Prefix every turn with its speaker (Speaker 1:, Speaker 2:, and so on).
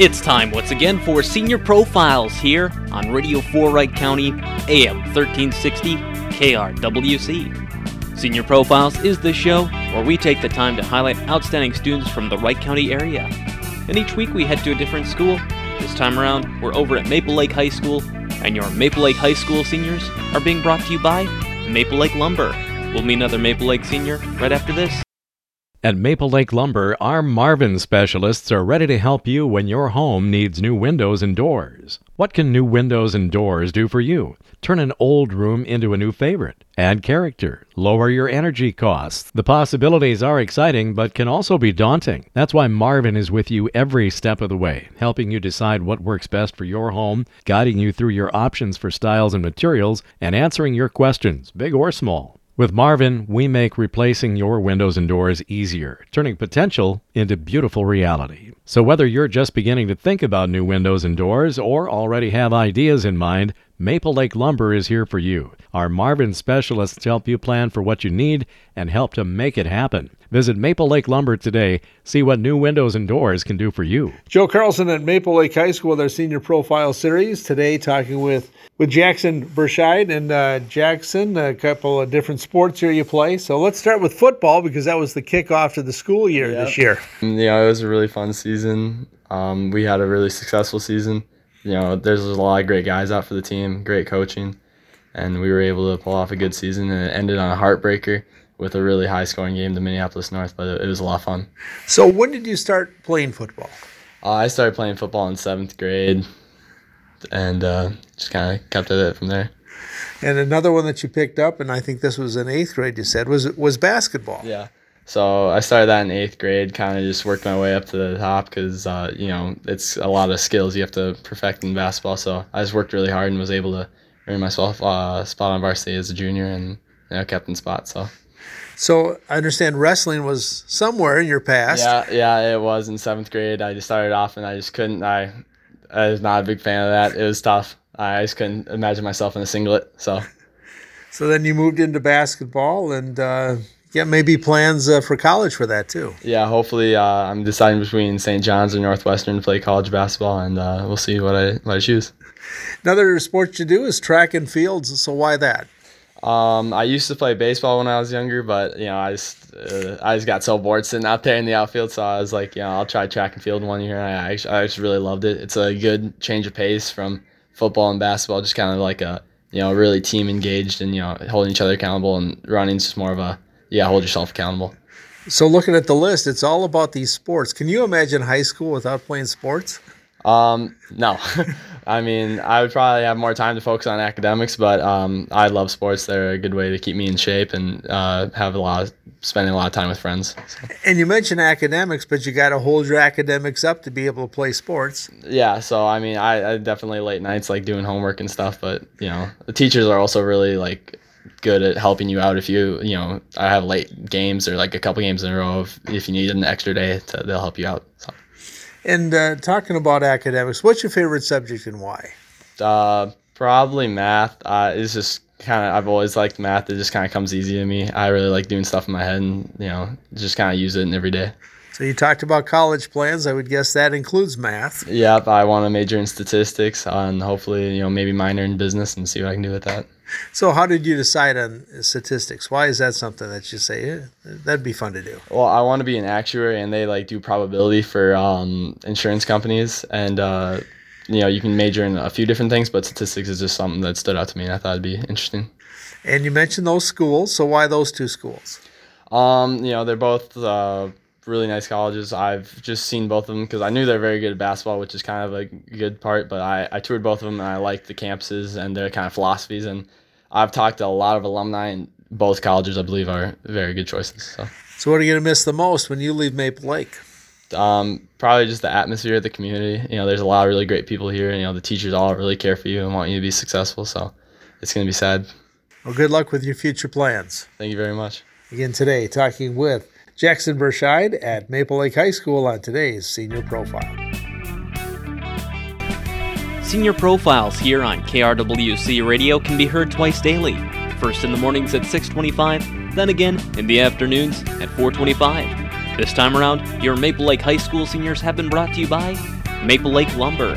Speaker 1: It's time once again for Senior Profiles here on Radio 4 Wright County, AM 1360, KRWC. Senior Profiles is the show where we take the time to highlight outstanding students from the Wright County area. And each week we head to a different school. This time around, we're over at Maple Lake High School, and your Maple Lake High School seniors are being brought to you by Maple Lake Lumber. We'll meet another Maple Lake senior right after this.
Speaker 2: At Maple Lake Lumber, our Marvin specialists are ready to help you when your home needs new windows and doors. What can new windows and doors do for you? Turn an old room into a new favorite. Add character. Lower your energy costs. The possibilities are exciting, but can also be daunting. That's why Marvin is with you every step of the way, helping you decide what works best for your home, guiding you through your options for styles and materials, and answering your questions, big or small. With Marvin, we make replacing your windows and doors easier, turning potential into beautiful reality. So whether you're just beginning to think about new windows and doors or already have ideas in mind, Maple Lake Lumber is here for you. Our Marvin specialists help you plan for what you need and help to make it happen. Visit Maple Lake Lumber today. See what new windows and doors can do for you.
Speaker 3: Joe Carlson at Maple Lake High School, with our senior profile series. Today, talking with, with Jackson Berscheid. And uh, Jackson, a couple of different sports here you play. So let's start with football because that was the kickoff to the school year yep. this year.
Speaker 4: Yeah, it was a really fun season. Um, we had a really successful season. You know, there's a lot of great guys out for the team, great coaching, and we were able to pull off a good season. And it ended on a heartbreaker with a really high scoring game to Minneapolis North, but it, was a lot of fun.
Speaker 3: So, when did you start playing football?
Speaker 4: Uh, I started playing football in seventh grade and uh, just kind of kept at it from there.
Speaker 3: And another one that you picked up, and I think this was in eighth grade, you said, was was basketball.
Speaker 4: Yeah. So I started that in eighth grade, kind of just worked my way up to the top because, uh, you know, it's a lot of skills you have to perfect in basketball. So I just worked really hard and was able to earn myself a uh, spot on varsity as a junior and, you know, captain spot. So
Speaker 3: so I understand wrestling was somewhere in your past.
Speaker 4: Yeah, yeah, it was in seventh grade. I just started off and I just couldn't. I, I was not a big fan of that. It was tough. I just couldn't imagine myself in a singlet. So,
Speaker 3: so then you moved into basketball and. Uh, yeah, maybe plans uh, for college for that too.
Speaker 4: Yeah, hopefully uh, I'm deciding between St. John's or Northwestern to play college basketball, and uh, we'll see what I what I choose.
Speaker 3: Another sport you do is track and fields. So why that?
Speaker 4: Um, I used to play baseball when I was younger, but you know, I just uh, I just got so bored sitting out there in the outfield, so I was like, you know, I'll try track and field one year. And I actually, I just really loved it. It's a good change of pace from football and basketball, just kind of like a you know really team engaged and you know holding each other accountable, and running's just more of a yeah hold yourself accountable.
Speaker 3: So looking at the list, it's all about these sports. Can you imagine high school without playing sports?
Speaker 4: Um, no. I mean, I would probably have more time to focus on academics, but um, I love sports. They're a good way to keep me in shape and uh, have a lot of spending a lot of time with friends. So.
Speaker 3: And you mentioned academics, but you got to hold your academics up to be able to play sports.
Speaker 4: Yeah, so I mean, I, I definitely late nights like doing homework and stuff, but you know, the teachers are also really like good at helping you out if you you know I have late games or like a couple games in a row. If, if you need an extra day, to, they'll help you out. So.
Speaker 3: And uh, talking about academics, what's your favorite subject and why?
Speaker 4: Uh, probably math. Uh, it's just kind of I've always liked math. It just kind of comes easy to me. I really like doing stuff in my head, and you know, just kind of use it in every day.
Speaker 3: So you talked about college plans. I would guess that includes math.
Speaker 4: Yep, I want to major in statistics, and hopefully, you know, maybe minor in business, and see what I can do with that.
Speaker 3: So, how did you decide on statistics? Why is that something that you say yeah, that'd be fun to do?
Speaker 4: Well, I want to be an actuary, and they like do probability for um, insurance companies, and uh, you know you can major in a few different things, but statistics is just something that stood out to me, and I thought it'd be interesting.
Speaker 3: And you mentioned those schools, so why those two schools?
Speaker 4: Um, you know, they're both uh, really nice colleges. I've just seen both of them because I knew they're very good at basketball, which is kind of a good part. But I, I toured both of them and I liked the campuses and their kind of philosophies. And I've talked to a lot of alumni, and both colleges, I believe, are very good choices. So,
Speaker 3: so what are you going to miss the most when you leave Maple Lake?
Speaker 4: Um, probably just the atmosphere of the community. You know, there's a lot of really great people here, and you know, the teachers all really care for you and want you to be successful. So, it's going to be sad.
Speaker 3: Well, good luck with your future plans.
Speaker 4: Thank you very much.
Speaker 3: Again today, talking with Jackson Berscheid at Maple Lake High School on today's Senior Profile.
Speaker 1: Senior Profiles here on KRWC Radio can be heard twice daily. First in the mornings at 6:25, then again in the afternoons at 4:25. This time around, your Maple Lake High School seniors have been brought to you by Maple Lake Lumber,